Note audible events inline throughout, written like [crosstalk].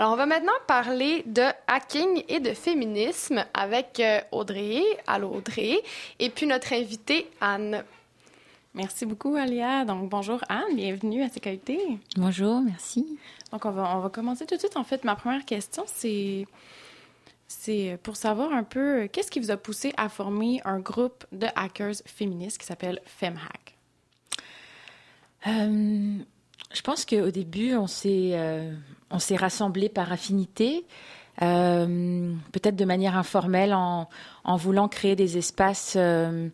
Alors, on va maintenant parler de hacking et de féminisme avec euh, Audrey. Allô, Audrey. Et puis notre invitée, Anne. Merci beaucoup, Alia. Donc, bonjour, Anne. Bienvenue à CKUT. Bonjour, merci. Donc, on va, on va commencer tout de suite. En fait, ma première question, c'est c'est pour savoir un peu qu'est-ce qui vous a poussé à former un groupe de hackers féministes qui s'appelle FemHack? Euh, je pense qu'au début, on s'est euh, on s'est rassemblés par affinité, euh, peut-être de manière informelle, en, voulant créer des espaces euh,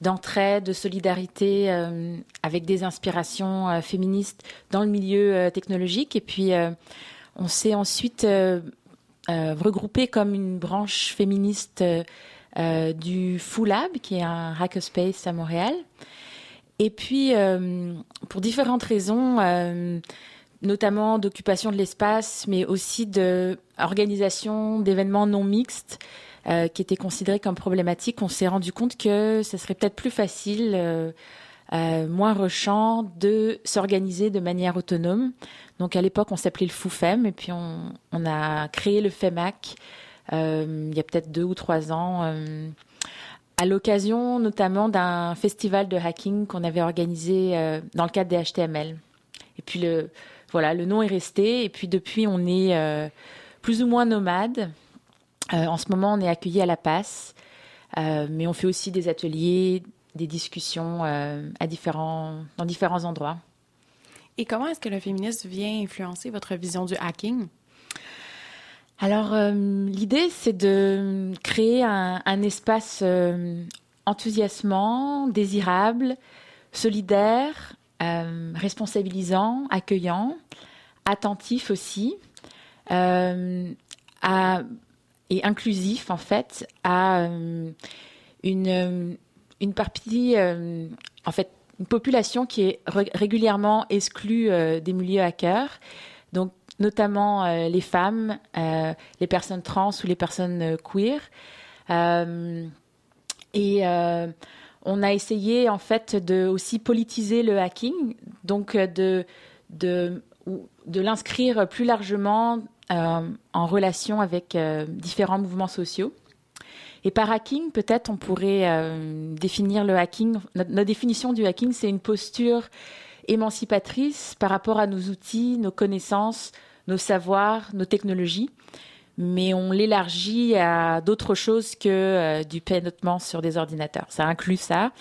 d'entraide, de solidarité, euh, avec des inspirations féministes dans le milieu technologique. Et puis, on s'est ensuite regroupé comme une branche féministe du FULAB, qui est un hackerspace à Montréal. Et puis, pour différentes raisons, notamment d'occupation de l'espace, mais aussi d'organisation d'événements non mixtes, euh, qui étaient considérés comme problématiques, on s'est rendu compte que ce serait peut-être plus facile, euh, euh, moins rushant, de s'organiser de manière autonome. Donc à l'époque, on s'appelait le FUFEM, et puis on, on a créé le FEMAC il y a peut-être deux ou trois ans à l'occasion notamment d'un festival de hacking qu'on avait organisé dans le cadre des HTML. Et puis le voilà, le nom est resté et puis depuis on est euh, plus ou moins nomade. Euh, en ce moment, on est accueilli à La Passe, euh, mais on fait aussi des ateliers, des discussions à différents dans différents endroits. Et comment est-ce que le féminisme vient influencer votre vision du hacking? Alors, l'idée, c'est de créer un, un espace enthousiasmant, désirable, solidaire, euh, responsabilisant, accueillant, attentif aussi, euh, et inclusif, en fait, à euh, une, partie, en fait, une population qui est régulièrement exclue des milieux hackers. Donc, notamment les femmes, les personnes trans ou les personnes queer. et on a essayé en fait de aussi politiser le hacking, donc de de de l'inscrire plus largement euh, en relation avec euh, différents mouvements sociaux. Et par hacking, peut-être on pourrait euh, définir le hacking. Notre définition du hacking, c'est une posture émancipatrice par rapport à nos outils, nos connaissances, nos savoirs, nos technologies, mais on l'élargit à d'autres choses que euh, du pianotement sur des ordinateurs. Ça inclut ça,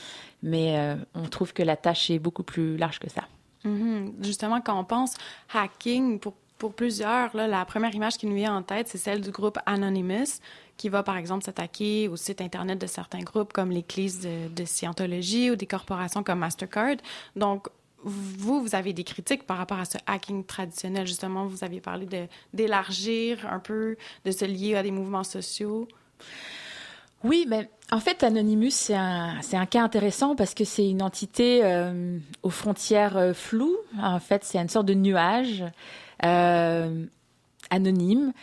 mais euh, on trouve que la tâche est beaucoup plus large que ça. Mm -hmm. Justement, quand on pense hacking, pour, pour plusieurs, là, la première image qui nous vient en tête, c'est celle du groupe Anonymous, qui va, par exemple, s'attaquer au site Internet de certains groupes comme l'Église de, de Scientologie ou des corporations comme Mastercard. Donc, vous, vous avez des critiques par rapport à ce hacking traditionnel. Justement, vous aviez parlé d'élargir un peu, de se lier à des mouvements sociaux. Oui, mais en fait, Anonymous, c'est un, cas intéressant parce que c'est une entité euh, aux frontières euh, floues. En fait, c'est une sorte de nuage euh, anonyme.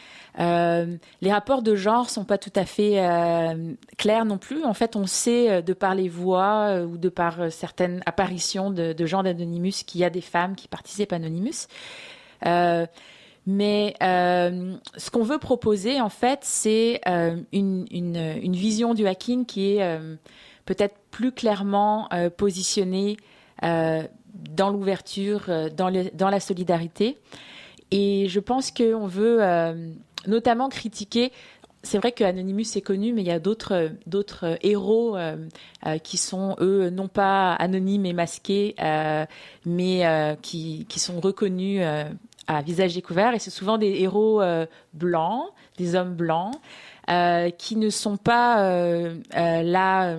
Euh, les rapports de genre sont pas tout à fait euh, clairs non plus. En fait, on sait euh, de par les voix ou de par certaines apparitions de, gens d'Anonymous qu'il y a des femmes qui participent à Anonymous. Mais ce qu'on veut proposer, en fait, c'est une, vision du hacking qui est peut-être plus clairement positionnée dans l'ouverture, dans la solidarité. Et je pense qu'on veut euh, notamment critiquer c'est vrai que Anonymous est connu, mais il y a d'autres d'autres héros euh, euh, qui sont eux non pas anonymes et masqués, euh, mais euh, qui qui sont reconnus euh, à visage découvert. Et c'est souvent des héros euh, blancs, des hommes blancs, euh, qui ne sont pas euh, euh, là.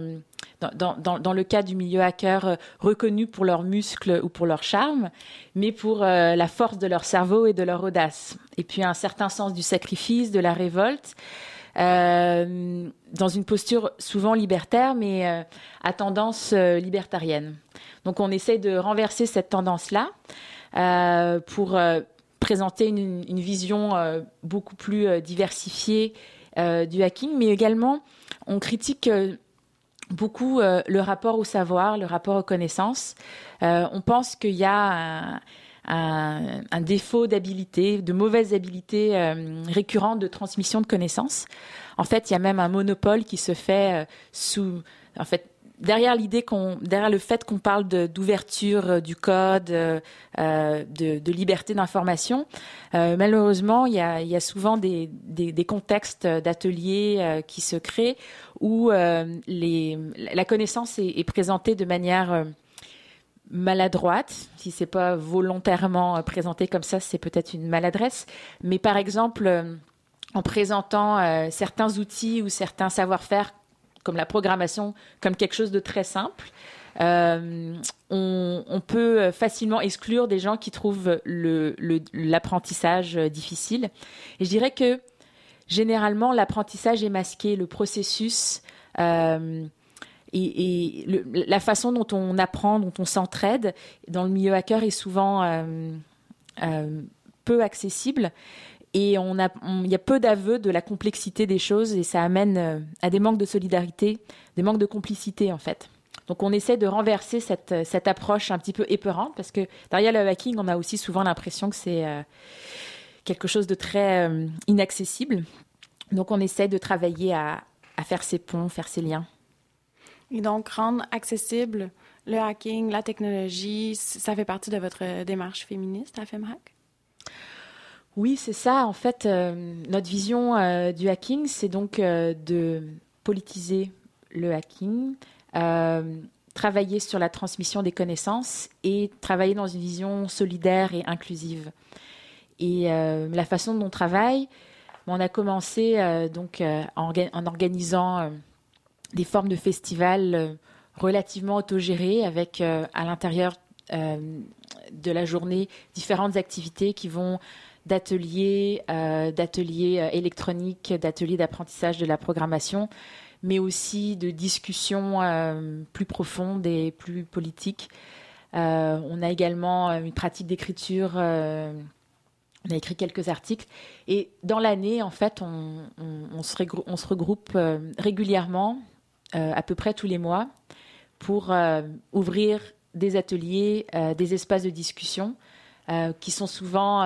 Dans, le cas du milieu hacker, euh, reconnus pour leurs muscles ou pour leur charme, mais pour euh, la force de leur cerveau et de leur audace. Et puis un certain sens du sacrifice, de la révolte, euh, dans une posture souvent libertaire, mais à tendance libertarienne. Donc on essaie de renverser cette tendance-là pour présenter une, vision beaucoup plus diversifiée du hacking, mais également on critique beaucoup euh, le rapport au savoir, le rapport aux connaissances. Euh, on pense qu'il y a un, défaut d'habilité, de mauvaise habilité euh, récurrente de transmission de connaissances. En fait, il y a même un monopole qui se fait sous, en fait, derrière l'idée qu'on, derrière le fait qu'on parle d'ouverture euh, du code, euh, euh, de, liberté d'information, malheureusement, il y a, souvent des, contextes d'ateliers qui se créent où la connaissance est, présentée de manière maladroite. Si c'est pas volontairement présenté comme ça, c'est peut-être une maladresse. Mais par exemple, en présentant certains outils ou certains savoir-faire comme la programmation, comme quelque chose de très simple. Euh, on, peut facilement exclure des gens qui trouvent l'apprentissage le, difficile. Et je dirais que généralement, l'apprentissage est masqué, le processus euh, et, la façon dont on apprend, dont on s'entraide dans le milieu hacker est souvent euh, peu accessible et il y a peu d'aveux de la complexité des choses et ça amène euh, à des manques de solidarité, des manques de complicité en fait. Donc on essaie de renverser cette, cette approche un petit peu épeurante parce que derrière le hacking, on a aussi souvent l'impression que c'est euh, quelque chose de très euh, inaccessible. Donc on essaie de travailler à, à faire ces ponts, faire ces liens. Et donc rendre accessible le hacking, la technologie, ça fait partie de votre démarche féministe à FemHack? Oui, c'est ça. En fait, euh, notre vision euh, du hacking, c'est donc euh, de politiser le hacking, travailler sur la transmission des connaissances et travailler dans une vision solidaire et inclusive. Et la façon dont on travaille, on a commencé donc en, en, organisant des formes de festivals relativement autogérés avec à l'intérieur de la journée différentes activités qui vont d'ateliers, euh, d'ateliers euh, électroniques, d'ateliers d'apprentissage de la programmation, mais aussi de discussions euh, plus profondes et plus politiques. on a également une pratique d'écriture. on a écrit quelques articles. Et dans l'année, en fait, on, se, on se, regroupe régulièrement, à peu près tous les mois, pour ouvrir des ateliers, des espaces de discussion qui sont souvent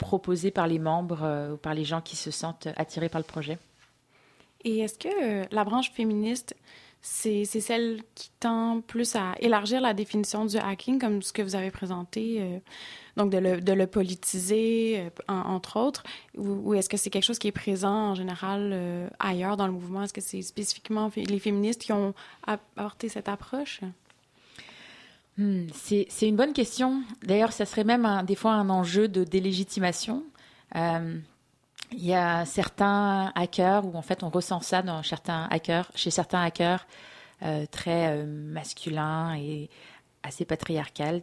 proposé par les membres euh, ou par les gens qui se sentent attirés par le projet? Et est-ce que euh, la branche féministe, c'est celle qui tend plus à élargir la définition du hacking, comme ce que vous avez présenté, euh, donc de le, de le politiser, entre autres, ou, est-ce que c'est quelque chose qui est présent en général ailleurs dans le mouvement? Est-ce que c'est spécifiquement les féministes qui ont apporté cette approche? Hmm, c'est une bonne question. D'ailleurs, ça serait même des fois un enjeu de délégitimation. Euh, il y a certains hackers où en fait on ressent ça dans certains hackers, chez certains hackers euh, très euh, masculins et assez patriarcal,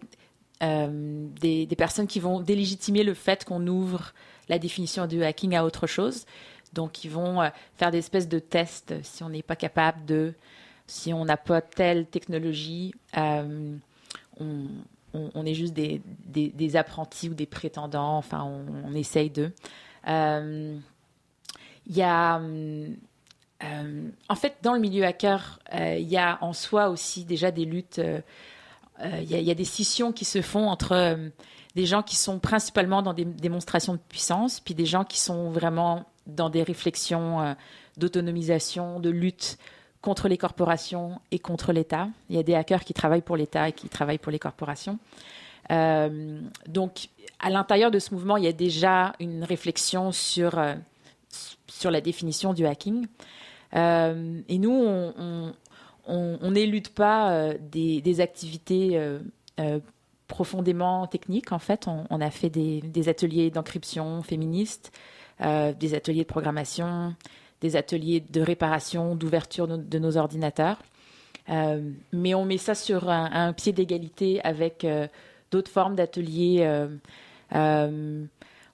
des, personnes qui vont délégitimer le fait qu'on ouvre la définition du hacking à autre chose. Donc ils vont faire des espèces de tests si on n'est pas capable de, si on n'a pas telle technologie on, est juste des, apprentis ou des prétendants, enfin, on, essaye d'eux. Euh, y a. Euh, en fait, dans le milieu hacker, euh, il y a en soi aussi déjà des luttes. Il y, a des scissions qui se font entre des gens qui sont principalement dans des démonstrations de puissance, puis des gens qui sont vraiment dans des réflexions d'autonomisation, de lutte contre les corporations et contre l'État. Il y a des hackers qui travaillent pour l'État et qui travaillent pour les corporations. Euh, donc, à l'intérieur de ce mouvement, il y a déjà une réflexion sur, euh, sur la définition du hacking. Euh, et nous, on n'élude pas des, activités profondément techniques. En fait, on, a fait des, des ateliers d'encryption féministe, des ateliers de programmation, des ateliers de réparation, d'ouverture de nos ordinateurs. Euh, mais on met ça sur un, pied d'égalité avec euh, d'autres formes d'ateliers. Euh,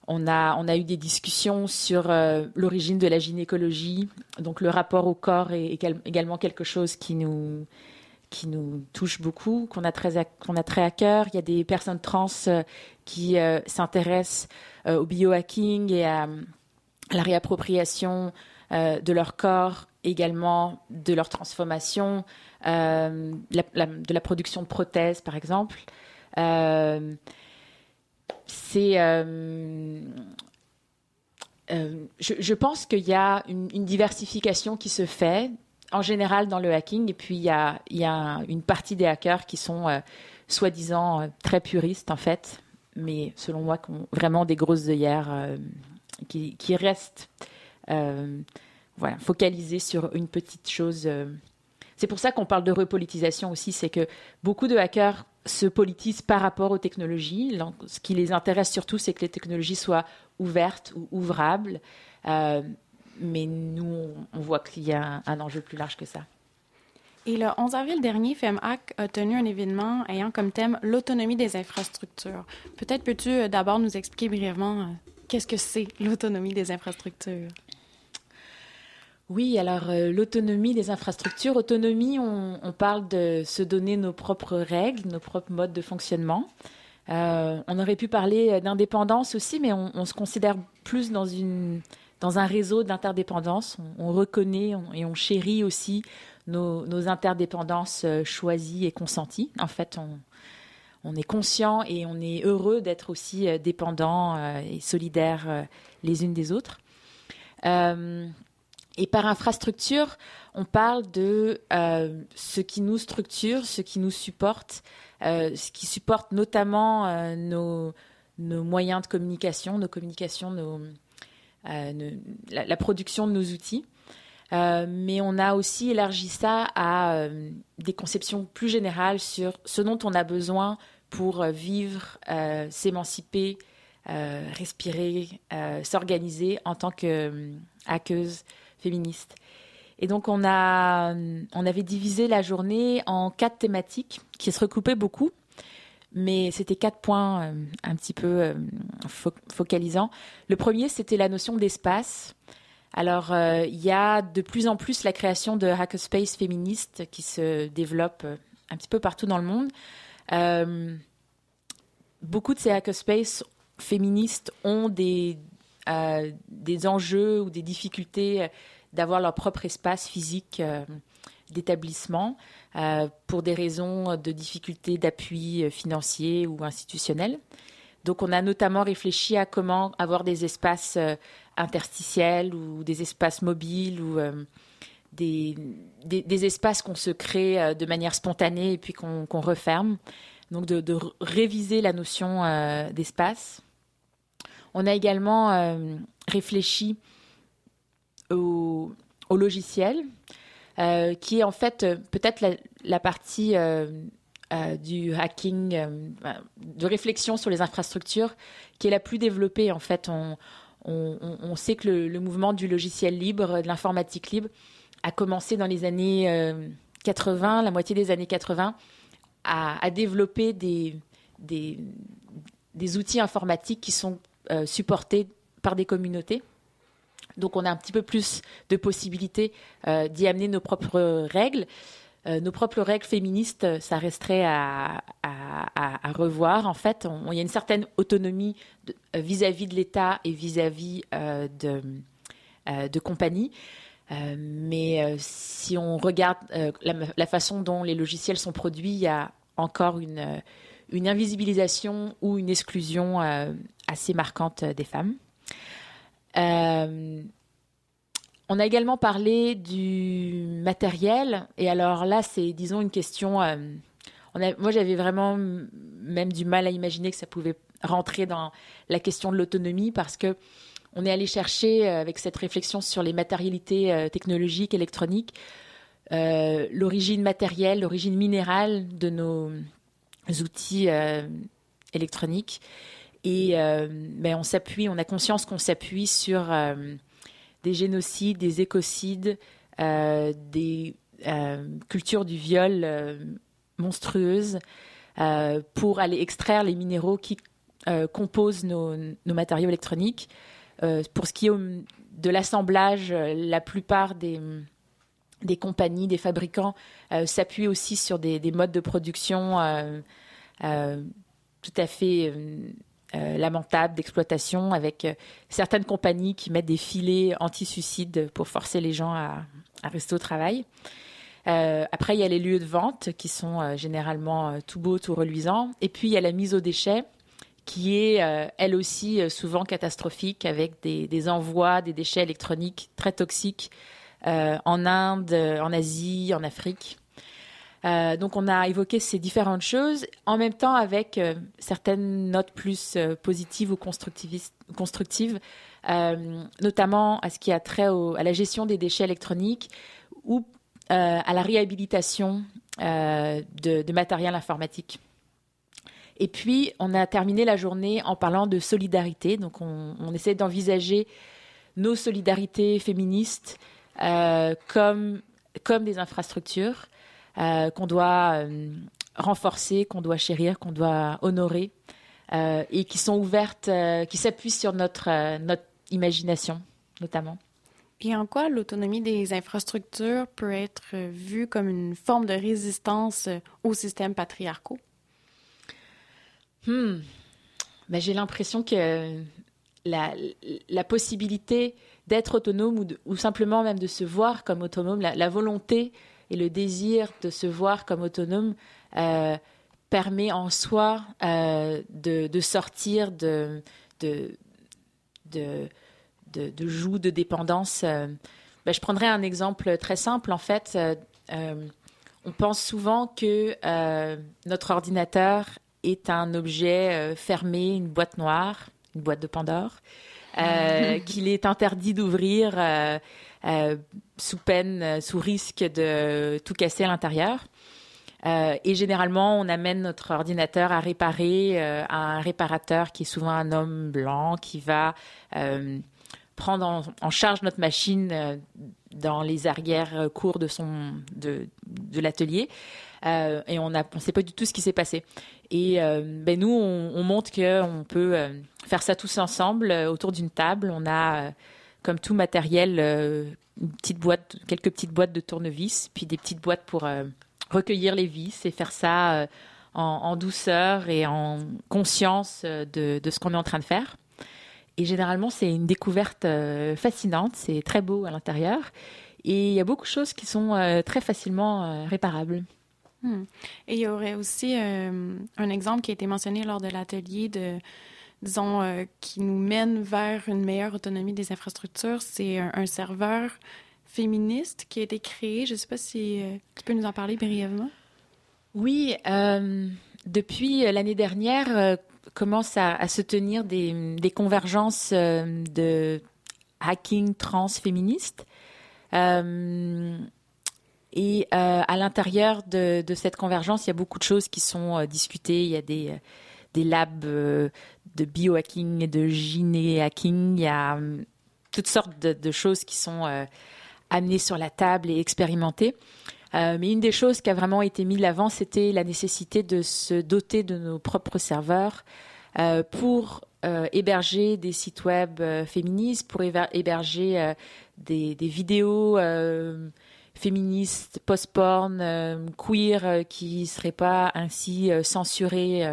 on, a, on a eu des discussions sur l'origine de la gynécologie. Donc le rapport au corps est, également quelque chose qui nous, qui nous touche beaucoup, qu'on a, très qu'on a très à cœur. Il y a des personnes trans qui s'intéressent au biohacking et à la réappropriation euh, de leur corps, également de leur transformation, euh, de la production de prothèses, par exemple. Euh, c'est je, pense qu'il y a une, diversification qui se fait en général dans le hacking, et puis il y a, y a une partie des hackers qui sont soi-disant très puristes en fait, mais selon moi, qui ont vraiment des grosses œillères qui, restent voilà, focalisées sur une petite chose c'est pour ça qu'on parle de repolitisation aussi, c'est que beaucoup de hackers se politisent par rapport aux technologies. Ce qui les intéresse surtout, c'est que les technologies soient ouvertes ou ouvrables. Euh, mais nous, on voit qu'il y a un, enjeu plus large que ça. Et le 11 avril dernier, FEMHAC a tenu un événement ayant comme thème l'autonomie des infrastructures. Peut-être peux-tu euh, d'abord nous expliquer brièvement euh, qu'est-ce que c'est l'autonomie des infrastructures? Oui, alors euh, l'autonomie des infrastructures. Autonomie, on, parle de se donner nos propres règles, nos propres modes de fonctionnement. Euh, on aurait pu parler d'indépendance aussi, mais on, se considère plus dans, une, dans un réseau d'interdépendance. On, reconnaît et on chérit aussi nos, interdépendances euh, choisies et consenties. En fait, on, est conscient et on est heureux d'être aussi dépendants et solidaires les unes des autres. Et par infrastructure, on parle de euh, ce qui nous structure, ce qui nous supporte, euh, ce qui supporte notamment euh, nos, moyens de communication, nos communications, la, production de nos outils. mais on a aussi élargi ça à des conceptions plus générales sur ce dont on a besoin pour vivre, s'émanciper, respirer, s'organiser en tant que hackeuse féministe. Et donc on a, on avait divisé la journée en quatre thématiques qui se recoupaient beaucoup, mais c'était quatre points euh, un petit peu euh, focalisants. Le premier, c'était la notion d'espace. Alors euh, il y a de plus en plus la création de hackerspace féministes qui se développent un petit peu partout dans le monde. Beaucoup de ces hackerspaces féministes ont des, des enjeux ou des difficultés d'avoir leur propre espace physique euh, d'établissement euh, pour des raisons de difficultés d'appui euh, financier ou institutionnel. Donc on a notamment réfléchi à comment avoir des espaces interstitiels ou des espaces mobiles ou des, espaces qu'on se crée de manière spontanée et puis qu'on referme. Donc de, réviser la notion d'espace. On a également réfléchi au, logiciel, euh, qui est en fait euh, peut-être la, partie euh, du hacking, de réflexion sur les infrastructures, qui est la plus développée. En fait, on, sait que le, mouvement du logiciel libre, de l'informatique libre, a commencé dans les années 80, la moitié des années 80, à, développer des, des, outils informatiques qui sont supportés par des communautés. Donc on a un petit peu plus de possibilités euh, d'y amener nos propres règles. Euh, nos propres règles féministes, ça resterait à, revoir. En fait, il y a une certaine autonomie euh, vis-à-vis de l'État et vis-à-vis de, de compagnies. Mais si on regarde la, façon dont les logiciels sont produits, il y a encore une, invisibilisation ou une exclusion assez marquante des femmes. Euh, on a également parlé du matériel. Et alors là, c'est, disons, une question. Euh, moi, j'avais vraiment même du mal à imaginer que ça pouvait rentrer dans la question de l'autonomie parce que on est allé chercher, euh, avec cette réflexion sur les matérialités technologiques, électroniques, l'origine matérielle, l'origine minérale de nos outils électroniques. Et euh, ben, on s'appuie, on a conscience qu'on s'appuie sur euh, des génocides, des écocides, euh, des cultures du viol monstrueuses pour aller extraire les minéraux qui composent nos, matériaux électroniques. Pour ce qui est de l'assemblage, la plupart des, compagnies, des fabricants s'appuient aussi sur des, des, modes de production tout à fait euh, lamentable d'exploitation avec euh, certaines compagnies qui mettent des filets anti-suicides pour forcer les gens à, rester au travail. Euh, après, il y a les lieux de vente qui sont généralement tout beaux, tout reluisants. Et puis, il y a la mise au déchet qui est elle aussi souvent catastrophique avec des, envois des déchets électroniques très toxiques en Inde, en Asie, en Afrique. Euh, donc on a évoqué ces différentes choses, en même temps avec euh, certaines notes plus euh, positives ou constructives, notamment à ce qui a trait à la gestion des déchets électroniques ou à la réhabilitation de, matériel informatique. Et puis, on a terminé la journée en parlant de solidarité. Donc, on, essaie d'envisager nos solidarités féministes comme, comme des infrastructures euh, qu'on doit euh, renforcer, qu'on doit chérir, qu'on doit honorer, euh, et qui sont ouvertes, qui s'appuient sur notre, notre imagination, notamment. Et en quoi l'autonomie des infrastructures peut être vue comme une forme de résistance aux systèmes patriarcaux? Hmm. Ben, j'ai l'impression que la, la possibilité d'être autonome ou, ou, simplement même de se voir comme autonome, la, volonté et le désir de se voir comme autonome euh, permet en soi euh, de, sortir de, de, de, de, joug de dépendance. Euh, ben, je prendrai un exemple très simple. En fait, on pense souvent que notre ordinateur est un objet fermé, une boîte noire, une boîte de Pandore, [laughs] qu'il est interdit d'ouvrir euh, sous peine, euh, sous risque de tout casser à l'intérieur. Euh, et généralement, on amène notre ordinateur à réparer à un réparateur qui est souvent un homme blanc qui va prendre en, charge notre machine dans les arrières cours de son de, de l'atelier. Et on ne sait pas du tout ce qui s'est passé. Et ben nous, on, on montre qu'on peut faire ça tous ensemble autour d'une table. On a comme tout matériel, euh, quelques petites boîtes de tournevis, puis des petites boîtes pour euh, recueillir les vis et faire ça euh, en, douceur et en conscience de, ce qu'on est en train de faire. Et généralement, c'est une découverte fascinante, c'est très beau à l'intérieur. Et il y a beaucoup de choses qui sont très facilement réparables. Hmm. Et il y aurait aussi un exemple qui a été mentionné lors de l'atelier de disons, euh, qui nous mène vers une meilleure autonomie des infrastructures, c'est un, serveur féministe qui a été créé. Je ne sais pas si euh, tu peux nous en parler brièvement? Oui, euh, depuis l'année dernière, commencent à, se tenir des, des convergences de hacking trans féministe. Et à l'intérieur de, cette convergence, il y a beaucoup de choses qui sont discutées. Il y a des des labs euh, de biohacking et de gyné-hacking. Il y a hum, toutes sortes de, choses qui sont euh, amenées sur la table et expérimentées. Euh, mais une des choses qui a vraiment été mise l'avant, c'était la nécessité de se doter de nos propres serveurs pour héberger des sites web féministes, pour héberger des, vidéos féministes, post-porn, queer, qui ne seraient pas ainsi censurées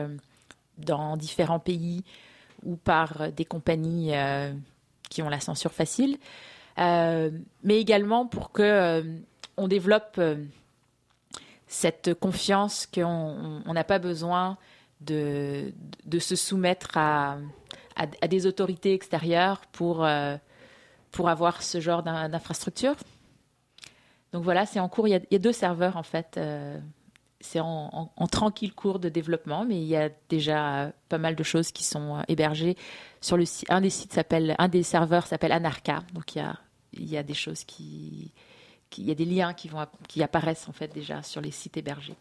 dans différents pays ou par des compagnies euh, qui ont la censure facile, euh, mais également pour que euh, on développe cette confiance qu'on n'a pas besoin de, se soumettre à, à, des autorités extérieures pour, pour avoir ce genre d'infrastructure. Donc voilà, c'est en cours. Il y, a, deux serveurs en fait c'est en, tranquille cours de développement, mais il y a déjà pas mal de choses qui sont euh, hébergées sur le. Un des sites s'appelle, un des serveurs s'appelle Anarcha, donc il y a, il y a des choses qui, il y a des liens qui vont, qui apparaissent en fait déjà sur les sites hébergés.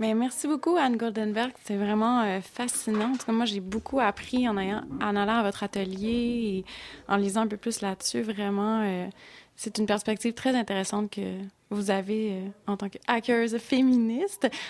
Mais merci beaucoup, Anne Goldenberg. C'est vraiment euh, fascinant. En tout cas, moi, j'ai beaucoup appris en, allant, à votre atelier et en lisant un peu plus là-dessus. Vraiment, euh, c'est une perspective très intéressante que vous avez euh, en tant que hackers féministes.